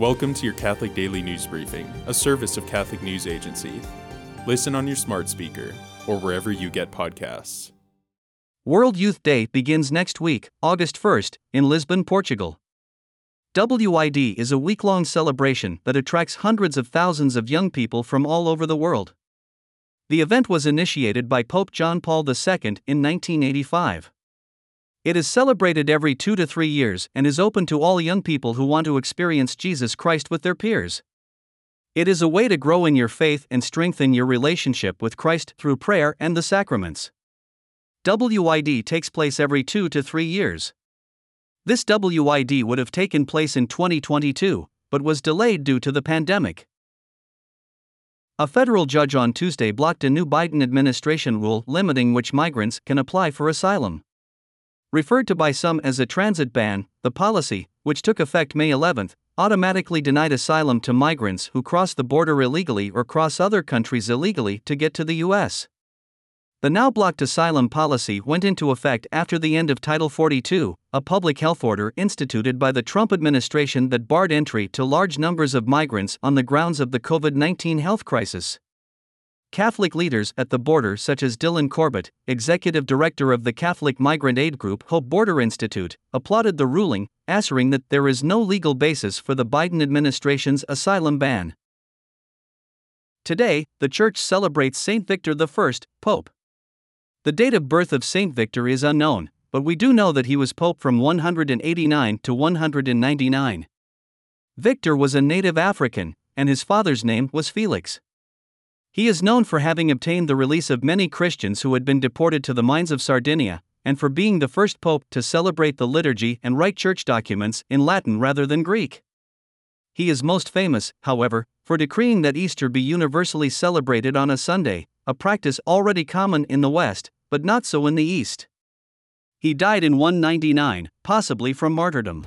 Welcome to your Catholic Daily News Briefing, a service of Catholic News Agency. Listen on your smart speaker or wherever you get podcasts. World Youth Day begins next week, August 1st, in Lisbon, Portugal. WYD is a week long celebration that attracts hundreds of thousands of young people from all over the world. The event was initiated by Pope John Paul II in 1985. It is celebrated every two to three years and is open to all young people who want to experience Jesus Christ with their peers. It is a way to grow in your faith and strengthen your relationship with Christ through prayer and the sacraments. WYD takes place every two to three years. This WYD would have taken place in 2022, but was delayed due to the pandemic. A federal judge on Tuesday blocked a new Biden administration rule limiting which migrants can apply for asylum. Referred to by some as a transit ban, the policy, which took effect May 11, automatically denied asylum to migrants who cross the border illegally or cross other countries illegally to get to the U.S. The now blocked asylum policy went into effect after the end of Title 42, a public health order instituted by the Trump administration that barred entry to large numbers of migrants on the grounds of the COVID 19 health crisis. Catholic leaders at the border, such as Dylan Corbett, executive director of the Catholic migrant aid group Hope Border Institute, applauded the ruling, assuring that there is no legal basis for the Biden administration's asylum ban. Today, the Church celebrates St. Victor I, Pope. The date of birth of St. Victor is unknown, but we do know that he was Pope from 189 to 199. Victor was a native African, and his father's name was Felix. He is known for having obtained the release of many Christians who had been deported to the mines of Sardinia, and for being the first pope to celebrate the liturgy and write church documents in Latin rather than Greek. He is most famous, however, for decreeing that Easter be universally celebrated on a Sunday, a practice already common in the West, but not so in the East. He died in 199, possibly from martyrdom.